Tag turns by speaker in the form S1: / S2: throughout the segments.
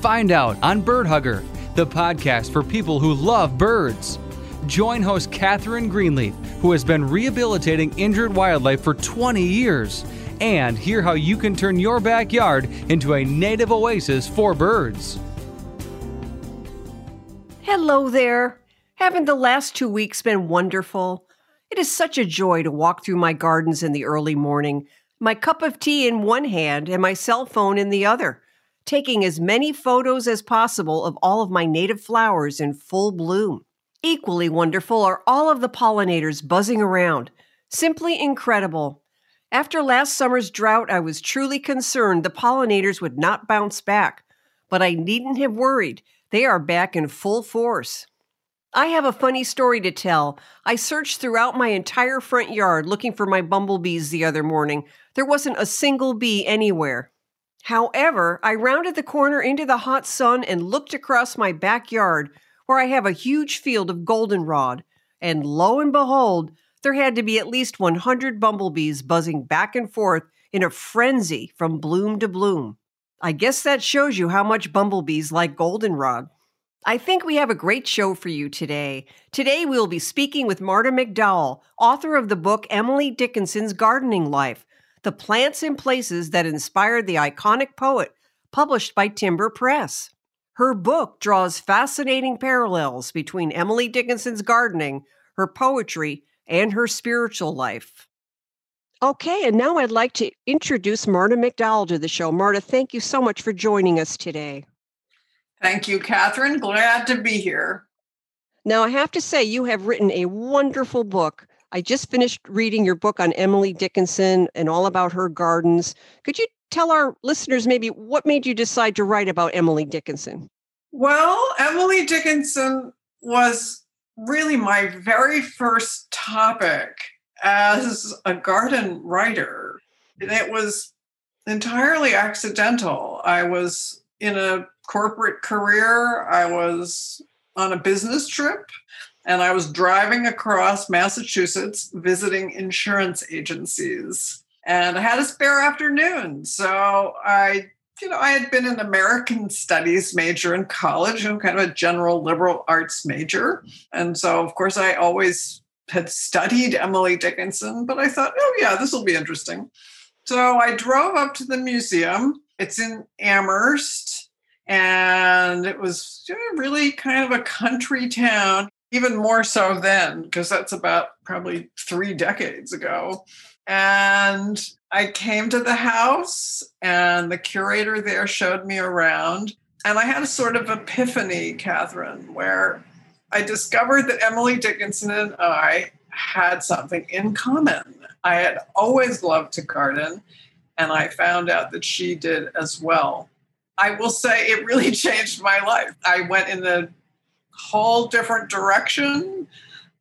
S1: Find out on Bird Hugger, the podcast for people who love birds. Join host Catherine Greenleaf, who has been rehabilitating injured wildlife for 20 years, and hear how you can turn your backyard into a native oasis for birds.
S2: Hello there. Haven't the last two weeks been wonderful? It is such a joy to walk through my gardens in the early morning, my cup of tea in one hand and my cell phone in the other, taking as many photos as possible of all of my native flowers in full bloom. Equally wonderful are all of the pollinators buzzing around. Simply incredible. After last summer's drought, I was truly concerned the pollinators would not bounce back, but I needn't have worried. They are back in full force. I have a funny story to tell. I searched throughout my entire front yard looking for my bumblebees the other morning. There wasn't a single bee anywhere. However, I rounded the corner into the hot sun and looked across my backyard where I have a huge field of goldenrod. And lo and behold, there had to be at least 100 bumblebees buzzing back and forth in a frenzy from bloom to bloom. I guess that shows you how much bumblebees like goldenrod. I think we have a great show for you today. Today, we will be speaking with Marta McDowell, author of the book Emily Dickinson's Gardening Life The Plants and Places That Inspired the Iconic Poet, published by Timber Press. Her book draws fascinating parallels between Emily Dickinson's gardening, her poetry, and her spiritual life. Okay, and now I'd like to introduce Marta McDowell to the show. Marta, thank you so much for joining us today.
S3: Thank you, Catherine. Glad to be here.
S2: Now, I have to say, you have written a wonderful book. I just finished reading your book on Emily Dickinson and all about her gardens. Could you tell our listeners maybe what made you decide to write about Emily Dickinson?
S3: Well, Emily Dickinson was really my very first topic as a garden writer. And it was entirely accidental. I was in a corporate career. I was on a business trip and I was driving across Massachusetts visiting insurance agencies. And I had a spare afternoon. So I, you know, I had been an American studies major in college and kind of a general liberal arts major. And so, of course, I always had studied Emily Dickinson, but I thought, oh, yeah, this will be interesting. So I drove up to the museum. It's in Amherst and it was really kind of a country town, even more so then, because that's about probably three decades ago. And I came to the house, and the curator there showed me around. And I had a sort of epiphany, Catherine, where I discovered that Emily Dickinson and I had something in common. I had always loved to garden, and I found out that she did as well. I will say it really changed my life. I went in a whole different direction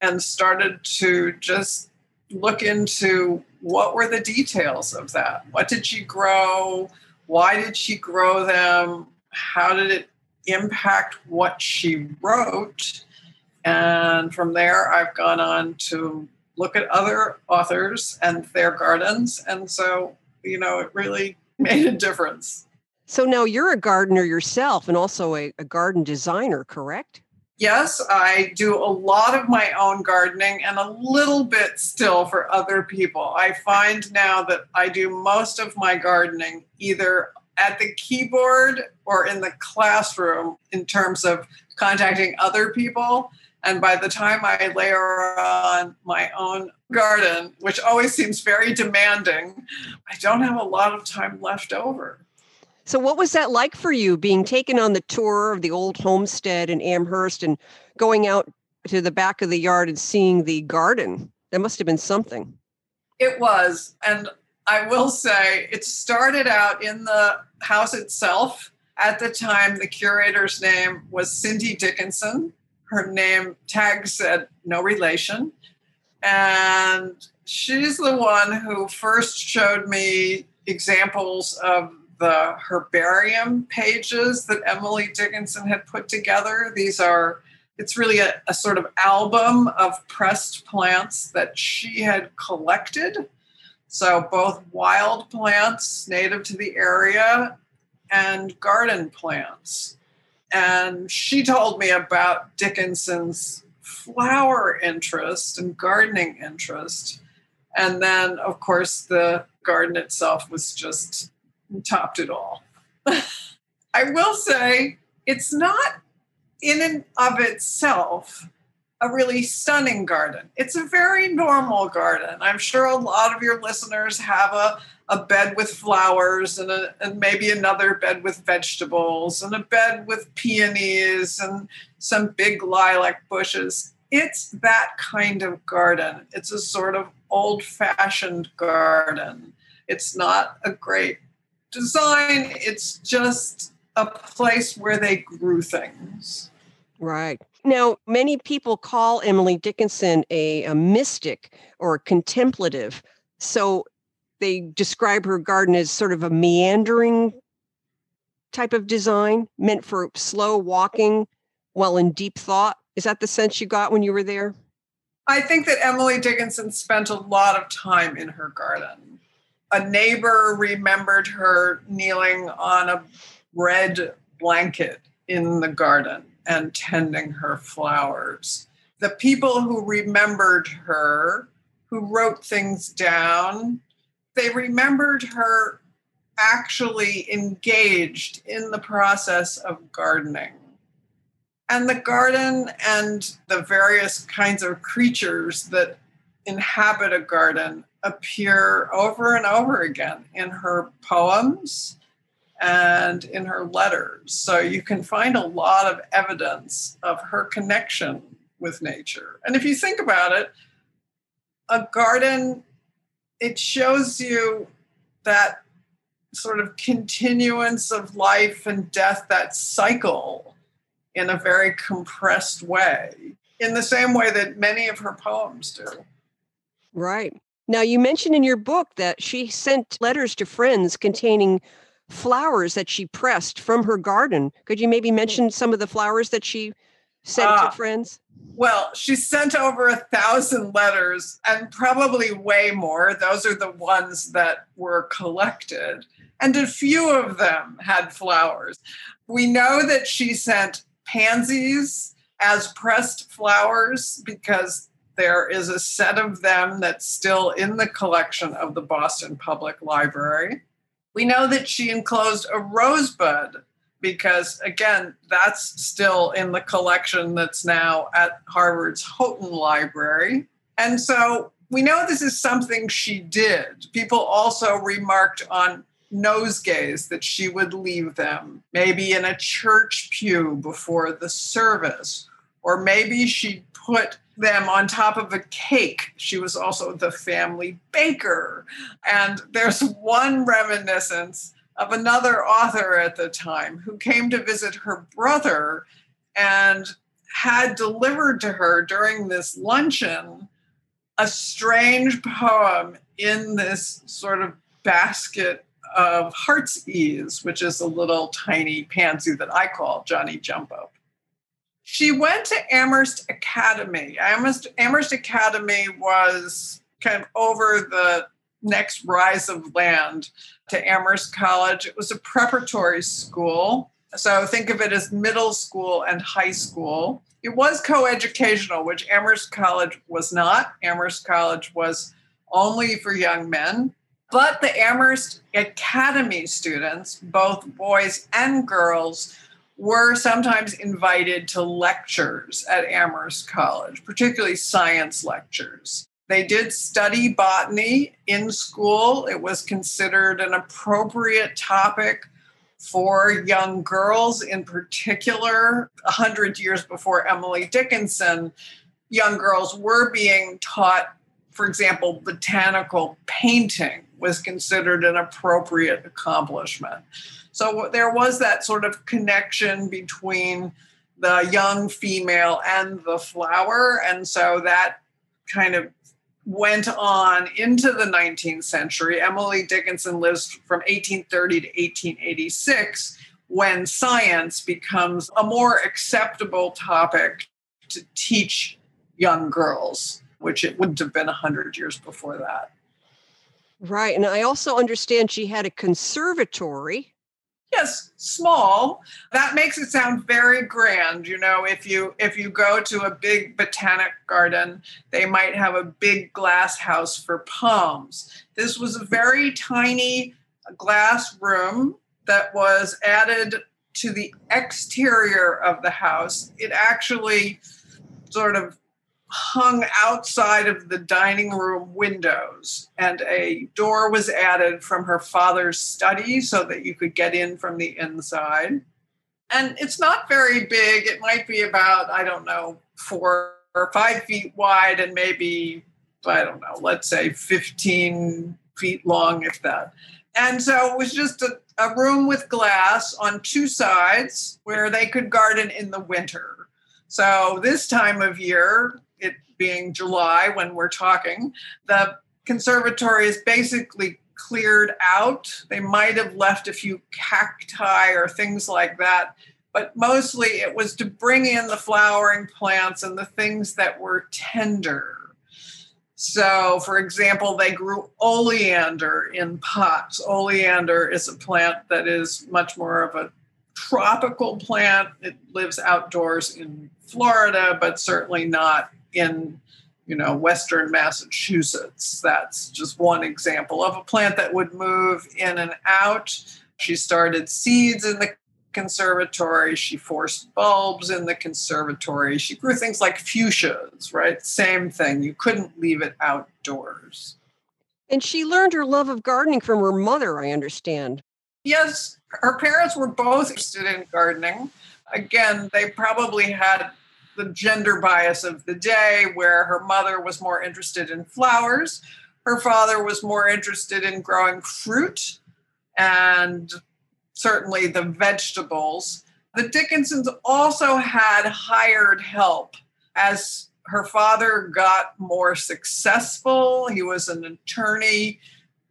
S3: and started to just look into what were the details of that. What did she grow? Why did she grow them? How did it impact what she wrote? And from there, I've gone on to look at other authors and their gardens. And so, you know, it really made a difference.
S2: So now you're a gardener yourself and also a, a, garden designer, correct?
S3: Yes, I do a lot of my own gardening and a little bit still for other people. I find now that I do most of my gardening either at the keyboard or in the classroom in terms of contacting other people. And by the time I layer on my own garden, which always seems very demanding, I don't have a lot of time left over.
S2: So, what was that like for you being taken on the tour of the old homestead in Amherst and going out to the back of the yard and seeing the garden? That must have been something.
S3: It was. And I will say, it started out in the house itself At the time, the curator's name was Cindy Dickinson. Her name tag said no relation. And she's the one who first showed me examples of the herbarium pages that Emily Dickinson had put together. These are, it's really a, a, sort of album of pressed plants that she had collected. So, both wild plants native to the area and garden plants. And she told me about Dickinson's flower interest and gardening interest. And then, of course, the garden itself was just topped it all. I will say it's not in and of itself a really stunning garden. It's a very normal garden. I'm sure a lot of your listeners have a, a bed with flowers and, a, and maybe another bed with vegetables and a bed with peonies and some big lilac bushes. It's that kind of garden. It's a sort of old fashioned garden. It's not a great design, it's just a place where they grew things.
S2: Right. Now, many people call Emily Dickinson a, a mystic or contemplative. So they describe her garden as sort of a meandering type of design meant for slow walking while in deep thought. Is that the sense you got when you were there?
S3: I think that Emily Dickinson spent a lot of time in her garden. A neighbor remembered her kneeling on a red blanket in the garden and tending her flowers. The people who remembered her, who wrote things down, they remembered her actually engaged in the process of gardening. And the garden and the various kinds of creatures that inhabit a garden appear over and over again in her poems and in her letters. So you can find a lot of evidence of her connection with nature. And if you think about it, a garden, it shows you that sort of continuance of life and death, that cycle in a very compressed way, in the same way that many of her poems do.
S2: Right. Now, you mentioned in your book that she sent letters to friends containing flowers that she pressed from her garden. Could you maybe mention some of the flowers that she sent uh, to ah. friends?
S3: Well, she sent over a thousand letters and probably way more. Those are the ones that were collected. And a few of them had flowers. We know that she sent pansies as pressed flowers because there is a set of them that's still in the collection of the Boston Public Library. We know that she enclosed a rosebud because, again, that's still in the collection that's now at Harvard's Houghton Library. And so we know this is something she did. People also remarked on nosegays that she would leave them, maybe in a church pew before the service, or maybe she put them on top of a cake. She was also the family baker. And there's one reminiscence of another author at the time who came to visit her brother and had delivered to her during this luncheon a strange poem in this sort of basket of heart's ease, which is a little tiny pansy that I call Johnny Jump-Up. She went to Amherst Academy. Amherst, Amherst Academy was kind of over the next rise of land to Amherst College. It was a preparatory school. So think of it as middle school and high school. It was coeducational, which Amherst College was not. Amherst College was only for young men. But the Amherst Academy students, both boys and girls, were sometimes invited to lectures at Amherst College, particularly science lectures. They did study botany in school. It was considered an appropriate topic for young girls in particular. A hundred years before Emily Dickinson, young girls were being taught, for example, botanical painting was considered an appropriate accomplishment. So there was that sort of connection between the young female and the flower. And so that kind of went on into the 19th century. Emily Dickinson lives from 1830 to 1886 when science becomes a more acceptable topic to teach young girls, which it wouldn't have been 100 years before that.
S2: Right. And I also understand she had a conservatory
S3: yes small that makes it sound very grand you know if you if you go to a big botanic garden they might have a big glass house for palms this was a very tiny glass room that was added to the exterior of the house it actually sort of hung outside of the dining room windows, and a door was added from her father's study so that you could get in from the inside. And it's not very big, it might be about, I don't know, four or five feet wide, and maybe, I don't know, let's say 15 feet long, if that. And so it was just a, a room with glass on two sides where they could garden in the winter. So this time of year, being July when we're talking, the conservatory is basically cleared out. They might have left a few cacti or things like that, but mostly it was to bring in the flowering plants and the things that were tender. So, for example, they grew oleander in pots. Oleander is a plant that is much more of a tropical plant. It lives outdoors in Florida, but certainly not in you know western massachusetts. That's just one example of a plant that would move in and out. She started seeds in the conservatory. She forced bulbs in the conservatory. She grew things like fuchsias right? Same thing. You couldn't leave it outdoors.
S2: And she learned her love of gardening from her mother i understand.
S3: Yes her parents were both interested in gardening. Again they probably had the gender bias of the day, where her mother was more interested in flowers, her father was more interested in growing fruit and certainly the vegetables. The Dickinsons also had hired help as her father got more successful. He was an attorney.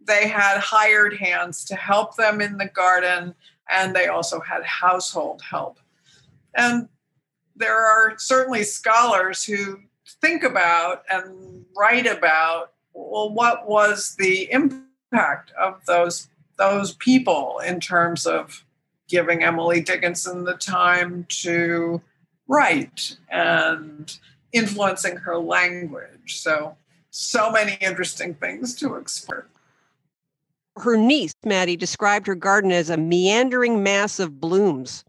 S3: They had hired hands to help them in the garden, and they also had household help. And there are certainly scholars who think about and write about well what was the impact of those those people in terms of giving Emily Dickinson the time to write and influencing her language? So so many interesting things to explore.
S2: Her niece Mattie described her garden as a meandering mass of blooms.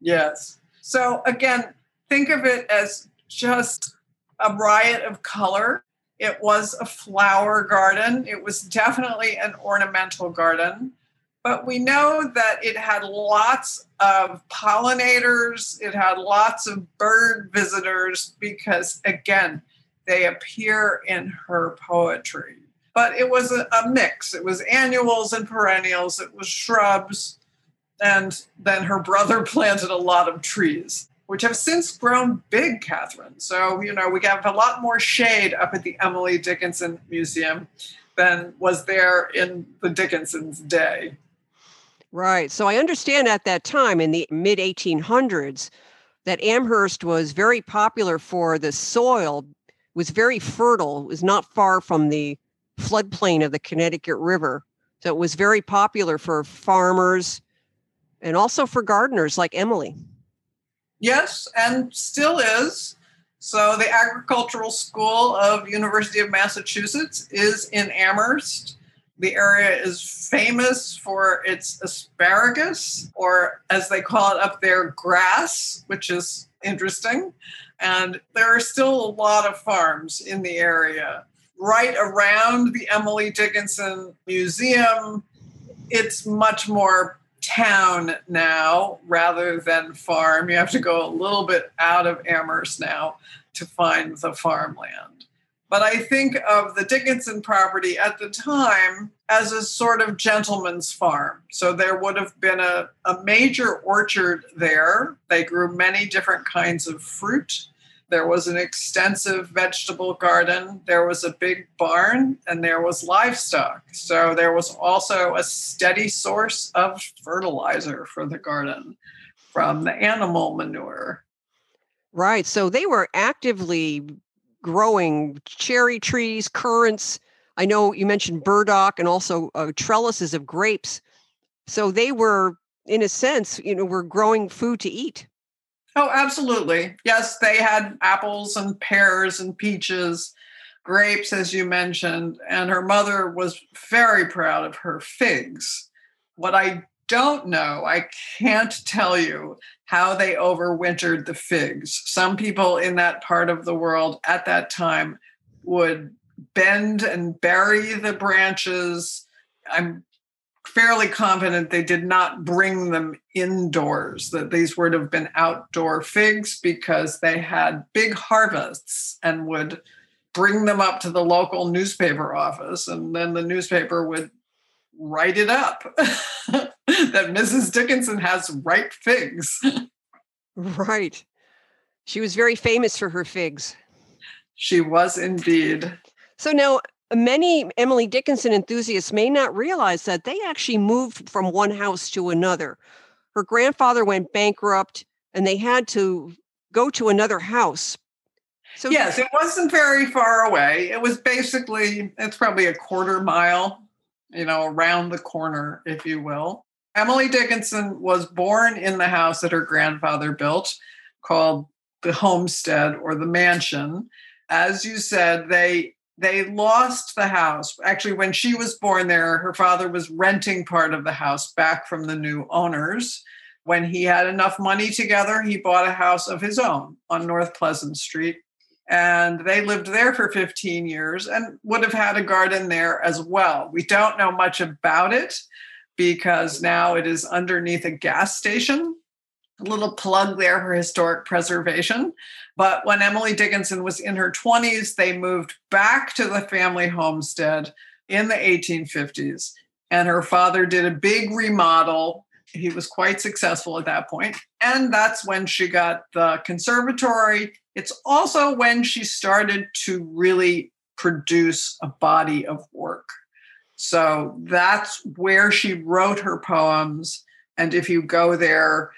S3: Yes so again, think of it as just a riot of color. It was a flower garden. It was definitely an ornamental garden. But we know that it had lots of pollinators, it had lots of bird visitors because, again, they appear in her poetry. But it was a, a mix. It was annuals and perennials, it was shrubs, and then her brother planted a lot of trees, which have since grown big, Catherine. So, you know, we have a lot more shade up at the Emily Dickinson Museum than was there in the Dickinson's day.
S2: Right. So I understand at that time in the mid 1800s that Amherst was very popular for the soil, was very fertile, was not far from the floodplain of the Connecticut River. So it was very popular for farmers and also for gardeners like Emily.
S3: Yes, and still is. So the Agricultural School of University of Massachusetts is in Amherst. The area is famous for its asparagus, or as they call it up there, grass, which is interesting. And there are still a lot of farms in the area. Right around the Emily Dickinson Museum, it's much more town now rather than farm. You have to go a little bit out of Amherst now to find the farmland. But I think of the Dickinson property at the time as a sort of gentleman's farm. So there would have been a, a major orchard there. They grew many different kinds of fruit. There was an extensive vegetable garden. There was a big barn and there was livestock. So there was also a steady source of fertilizer for the garden from the animal manure.
S2: Right. So they were actively growing cherry trees, currants. I know you mentioned burdock and also uh, trellises of grapes. So they were, in a sense, you know, were growing food to eat.
S3: Oh, absolutely. Yes, they had apples and pears and peaches, grapes, as you mentioned. And her mother was very proud of her figs. What I don't know, I can't tell you how they overwintered the figs. Some people in that part of the world at that time would bend and bury the branches. I'm fairly confident they did not bring them indoors, that these would have been outdoor figs because they had big harvests and would bring them up to the local newspaper office. And then the newspaper would write it up that Mrs. Dickinson has ripe figs.
S2: Right. She was very famous for her figs.
S3: She was indeed.
S2: So now, many Emily Dickinson enthusiasts may not realize that they actually moved from one house to another. Her grandfather went bankrupt and they had to go to another house.
S3: So yes, it wasn't very far away. It was basically it's probably a quarter mile, you know, around the corner, if you will. Emily Dickinson was born in the house that her grandfather built called the homestead or the mansion. As you said, they they lost the house. Actually, when she was born there, her father was renting part of the house back from the new owners. When he had enough money together, he bought a house of his own on North Pleasant Street. And they lived there for 15 years and would have had a garden there as well. We don't know much about it because now it is underneath a gas station. A little plug there for historic preservation. But when Emily Dickinson was in her 20s, they moved back to the family homestead in the 1850s. And her father did a big remodel. He was quite successful at that point. And that's when she got the conservatory. It's also when she started to really produce a body of work. So that's where she wrote her poems. And if you go there,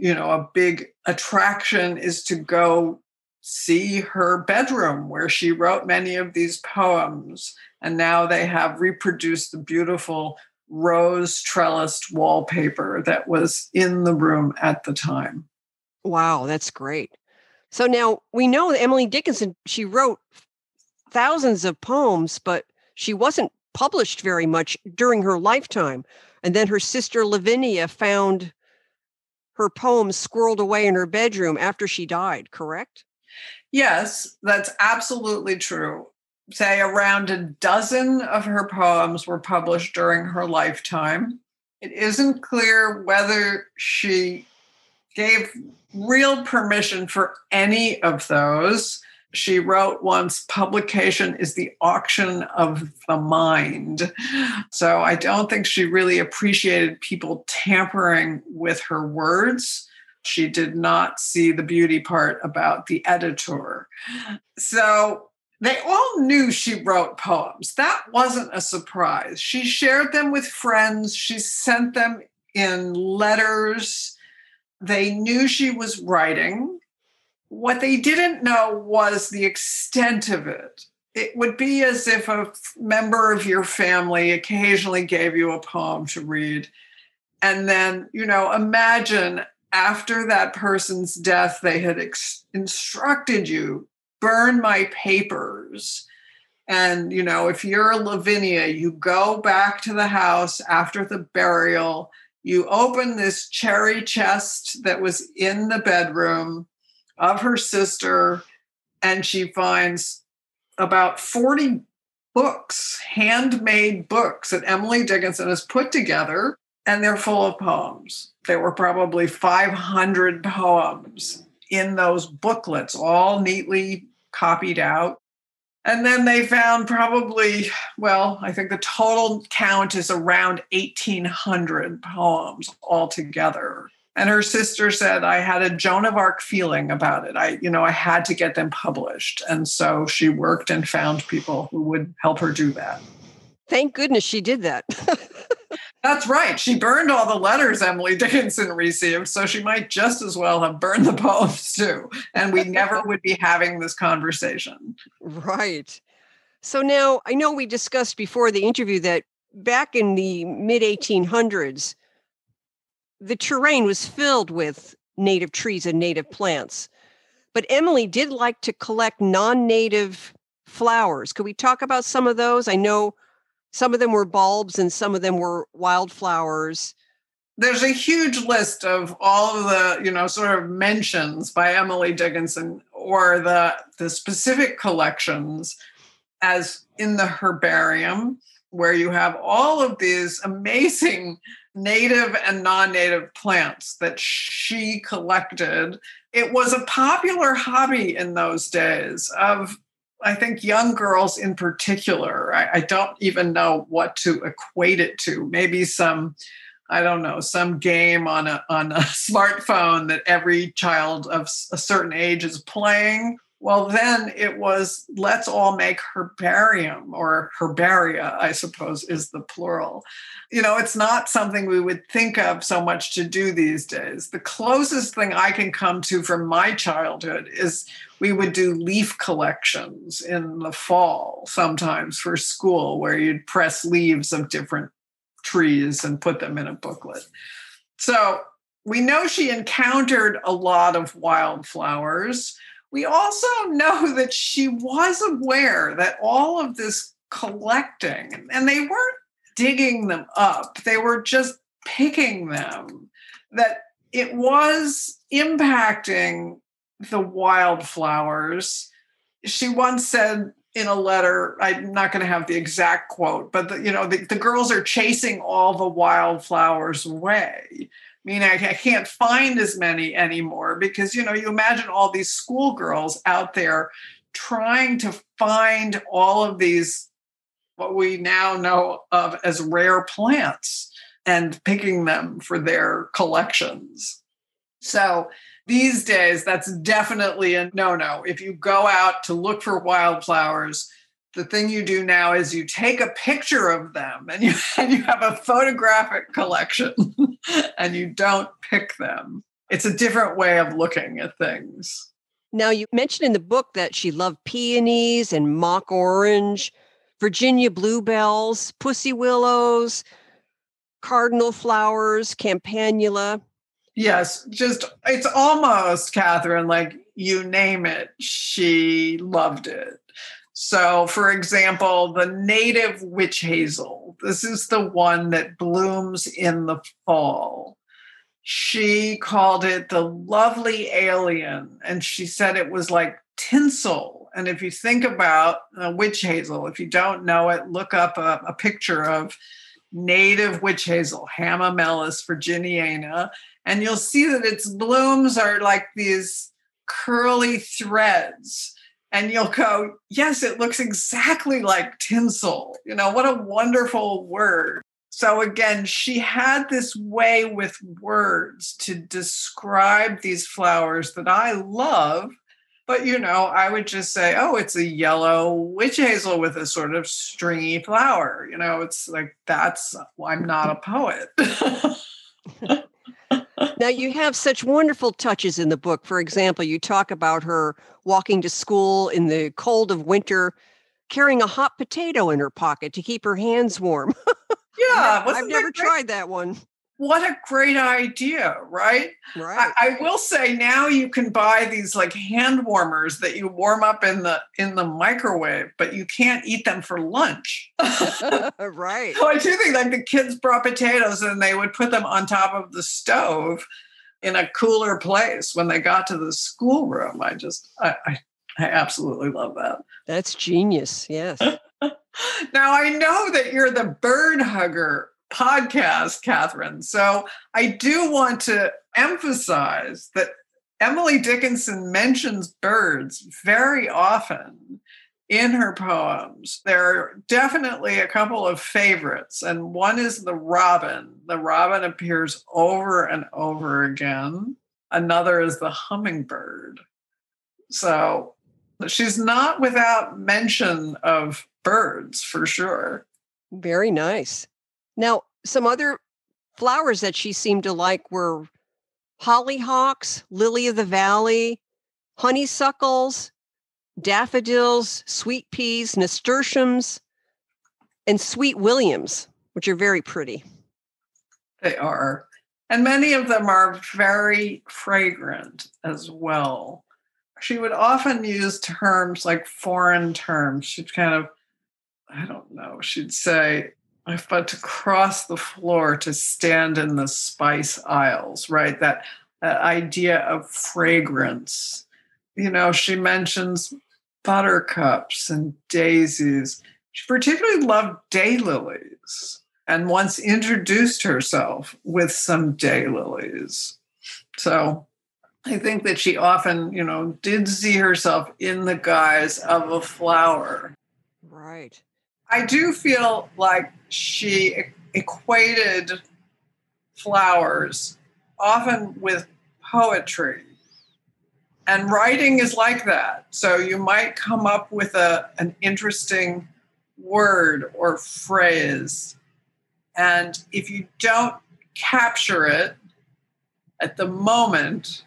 S3: you know, a big attraction is to go see her bedroom where she wrote many of these poems. And now they have reproduced the beautiful rose trellised wallpaper that was in the room at the time.
S2: Wow, that's great. So now we know that Emily Dickinson, she wrote thousands of poems, but she wasn't published very much during her lifetime. And then her sister Lavinia found her poems squirreled away in her bedroom after she died, correct?
S3: Yes, that's absolutely true. Say around a dozen of her poems were published during her lifetime. It isn't clear whether she gave real permission for any of those she wrote once publication is the auction of the mind. So I don't think she really appreciated people tampering with her words. She did not see the beauty part about the editor. So they all knew she wrote poems. That wasn't a surprise. She shared them with friends, she sent them in letters. They knew she was writing what they didn't know was the extent of it. It would be as if a member of your family occasionally gave you a poem to read. And then, you know, imagine after that person's death, they had ex- instructed you burn my papers. And, you know, if you're Lavinia, you go back to the house after the burial, you open this cherry chest that was in the bedroom of her sister, and she finds about 40 books, handmade books that Emily Dickinson has put together, and they're full of poems. There were probably 500 poems in those booklets, all neatly copied out. And then they found probably, well, I think the total count is around 1,800 poems altogether. And her sister said, I had a Joan of Arc feeling about it. I, you know, I had to get them published. And so she worked and found people who would help her do that.
S2: Thank goodness she did that.
S3: That's right. She burned all the letters Emily Dickinson received, so she might just as well have burned the poems too. And we never would be having this conversation.
S2: Right. So now I know we discussed before the interview that back in the mid 1800s, the terrain was filled with native trees and native plants. But Emily did like to collect non native flowers. Could we talk about some of those? I know some of them were bulbs and some of them were wildflowers.
S3: There's a huge list of all of the, you know, sort of mentions by Emily Dickinson or the the specific collections as in the herbarium where you have all of these amazing native and non-native plants that she collected. It was a popular hobby in those days of I think young girls in particular, I, I, don't even know what to equate it to. Maybe some, I don't know, some game on a on a smartphone that every child of a certain age is playing. Well, then it was let's all make herbarium or herbaria, I suppose is the plural. You know, it's not something we would think of so much to do these days. The closest thing I can come to from my childhood is we would do leaf collections in the fall sometimes for school where you'd press leaves of different trees and put them in a booklet. So we know she encountered a lot of wildflowers we also know that she was aware that all of this collecting, and they weren't digging them up, they were just picking them, that it was impacting the wildflowers. She once said in a letter, I'm not going to have the exact quote, but the, you know, the, the girls are chasing all the wildflowers away mean I, I can't find as many anymore because you know you imagine all these schoolgirls out there trying to find all of these what we now know of as rare plants and picking them for their collections. So these days that's definitely a no-no. If you go out to look for wildflowers the thing you do now is you take a picture of them and you, and you have a photographic collection and you don't pick them. It's a different way of looking at things.
S2: Now, you mentioned in the book that she loved peonies and mock orange, Virginia bluebells, pussy willows, cardinal flowers, campanula.
S3: Yes, just it's almost, Catherine, like you name it, she loved it. So, for example, the native witch hazel, this is the one that blooms in the fall. She called it the lovely alien, and she said it was like tinsel. And if you think about uh, witch hazel, if you don't know it, look up a, a picture of native witch hazel, Hamamelis virginiana, and you'll see that its blooms are like these curly threads and you'll go, yes, it looks exactly like tinsel. You know, what a wonderful word. So again, she had this way with words to describe these flowers that I love. But you know, I would just say, oh, it's a yellow witch hazel with a sort of stringy flower. You know, it's like that's I'm not a
S2: poet. now you have such wonderful touches in the book. For example, you talk about her walking to school in the cold of winter, carrying a hot potato in her pocket to keep her hands warm.
S3: Yeah,
S2: I've never tried that one.
S3: What a great idea, right?
S2: Right.
S3: I, I, will say now you can buy these like hand warmers that you warm up in the in the microwave, but you can't eat them for lunch.
S2: right.
S3: So I do think like the kids brought potatoes and they would put them on top of the stove in a cooler place when they got to the schoolroom. I just, I, I, I absolutely love that.
S2: That's genius. Yes.
S3: now I know that you're the bird hugger podcast, Catherine. So I do want to emphasize that Emily Dickinson mentions birds very often in her poems. There are definitely a couple of favorites, and one is the robin. The robin appears over and over again. Another is the hummingbird. So she's not without mention of birds for sure.
S2: Very nice. Now, some other flowers that she seemed to like were hollyhocks, lily of the valley, honeysuckles, daffodils, sweet peas, nasturtiums, and sweet williams, which are very pretty.
S3: They are. And many of them are very fragrant as well. She would often use terms like foreign terms. She'd kind of, I don't know, she'd say, I've got to cross the floor to stand in the Spice Isles, right? That, that idea of fragrance. You know, she mentions buttercups and daisies. She particularly loved daylilies and once introduced herself with some daylilies. So I think that she often, you know, did see herself in the guise of a flower.
S2: Right.
S3: I do feel like she equated flowers often with poetry. And writing is like that. So you might come up with a, an interesting word or phrase. And if you don't capture it at the moment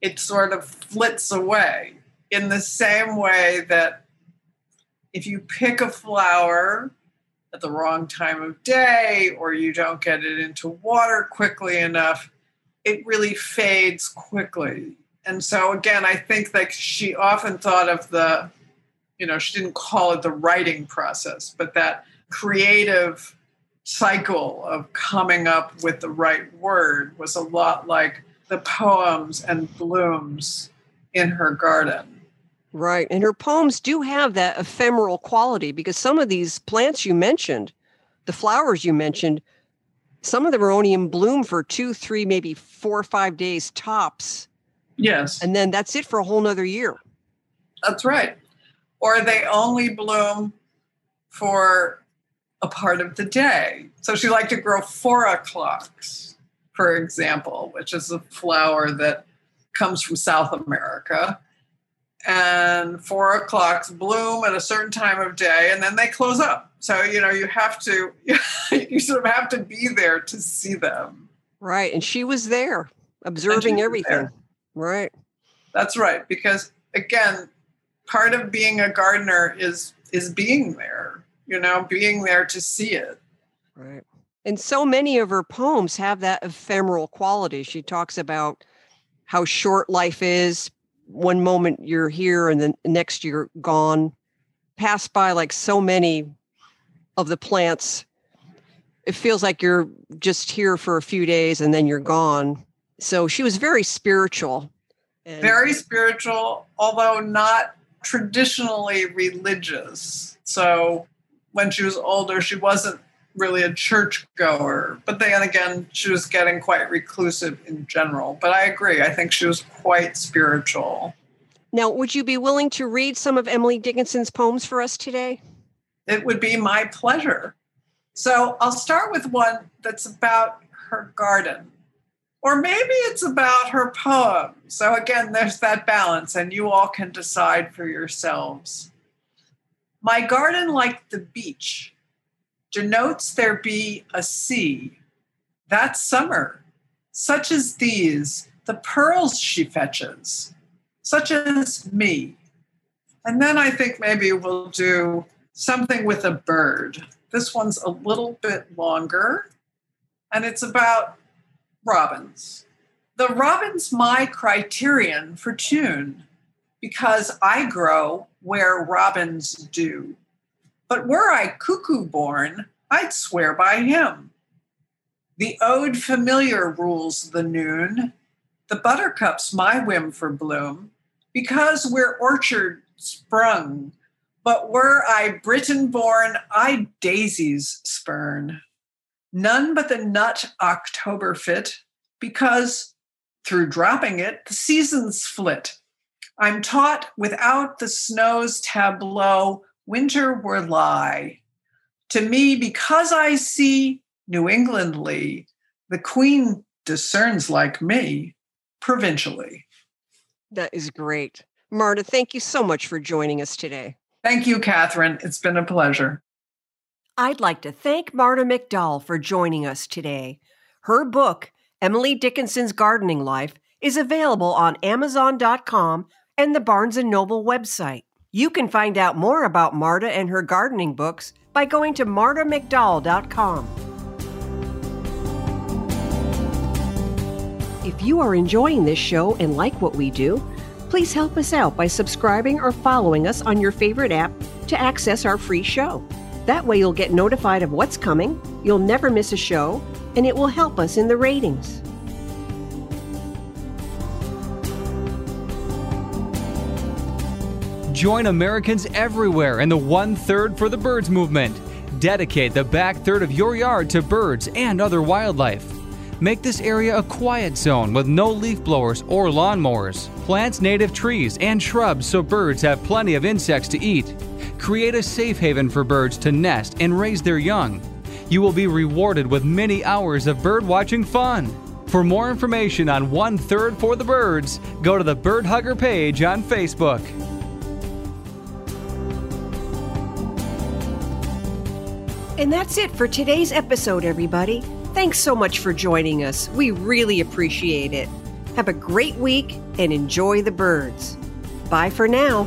S3: it sort of flits away in the same way that if you pick a flower at the wrong time of day or you don't get it into water quickly enough it really fades quickly and so again, I think that she often thought of the, you know, she didn't call it the writing process, but that creative cycle of coming up with the right word was a lot like the poems and blooms in her garden.
S2: Right. And her poems do have that ephemeral quality because some of these plants you mentioned, the flowers you mentioned, some of them are only in bloom for two, three, maybe four or five days tops.
S3: Yes.
S2: And then that's it for a whole nother year.
S3: That's right. Or they only bloom for a part of the day. So she liked to grow four o'clocks, for example, which is a flower that comes from South America. And four o'clocks bloom at a certain time of day and then they close up. So, you know, you have to, you sort of have to be there to see them.
S2: Right. And she was there observing everything. There. Right.
S3: That's right. Because again, part of being a gardener is is being there, you know, being there to see it.
S2: Right. And so many of her poems have that ephemeral quality. She talks about how short life is. One moment you're here and then next you're gone. Pass by like so many of the plants. It feels like you're just here for a few days and then you're gone. So she was very spiritual.
S3: And- very spiritual, although not traditionally religious. So when she was older, she wasn't really a church goer. But then again, she was getting quite reclusive in general. But I agree. I think she was quite spiritual.
S2: Now, would you be willing to read some of Emily Dickinson's poems for us today?
S3: It would be my pleasure. So I'll start with one that's about her garden. Or maybe it's about her poem. So again, there's that balance, and you all can decide for yourselves. My garden, like the beach, denotes there be a sea. That summer, such as these, the pearls she fetches, such as me. And then I think maybe we'll do something with a bird. This one's a little bit longer, and it's about robins. The robin's my criterion for tune because I grow where robins do. But were I cuckoo born, I'd swear by him. The ode familiar rules the noon. The buttercup's my whim for bloom, because we're orchard sprung. But were I Britain born, I'd daisies spurn none but the nut October fit, because through dropping it, the seasons flit. I'm taught without the snow's tableau, winter were lie. To me, because I see New Englandly, the Queen discerns like me provincially.
S2: That is great. Marta, thank you so much for joining us today.
S3: Thank you, Catherine. It's been a pleasure.
S2: I'd like to thank Marta McDowell for joining us today. Her book, Emily Dickinson's Gardening Life, is available on Amazon.com and the Barnes & Noble website. You can find out more about Marta and her gardening books by going to martamcdowell.com. If you are enjoying this show and like what we do, please help us out by subscribing or following us on your favorite app to access our free show. That way, you'll get notified of what's coming, you'll never miss a show, and it will help us in the ratings.
S1: Join Americans everywhere in the One Third for the Birds movement. Dedicate the back third of your yard to birds and other wildlife. Make this area a quiet zone with no leaf blowers or lawnmowers. Plant native trees and shrubs so birds have plenty of insects to eat. Create a safe haven for birds to nest and raise their young. You will be rewarded with many hours of bird watching fun. For more information on One Third for the Birds, go to the Bird Hugger page on Facebook.
S2: And that's it for today's episode, everybody. Thanks so much for joining us. We really appreciate it. Have a great week and enjoy the birds. Bye for now.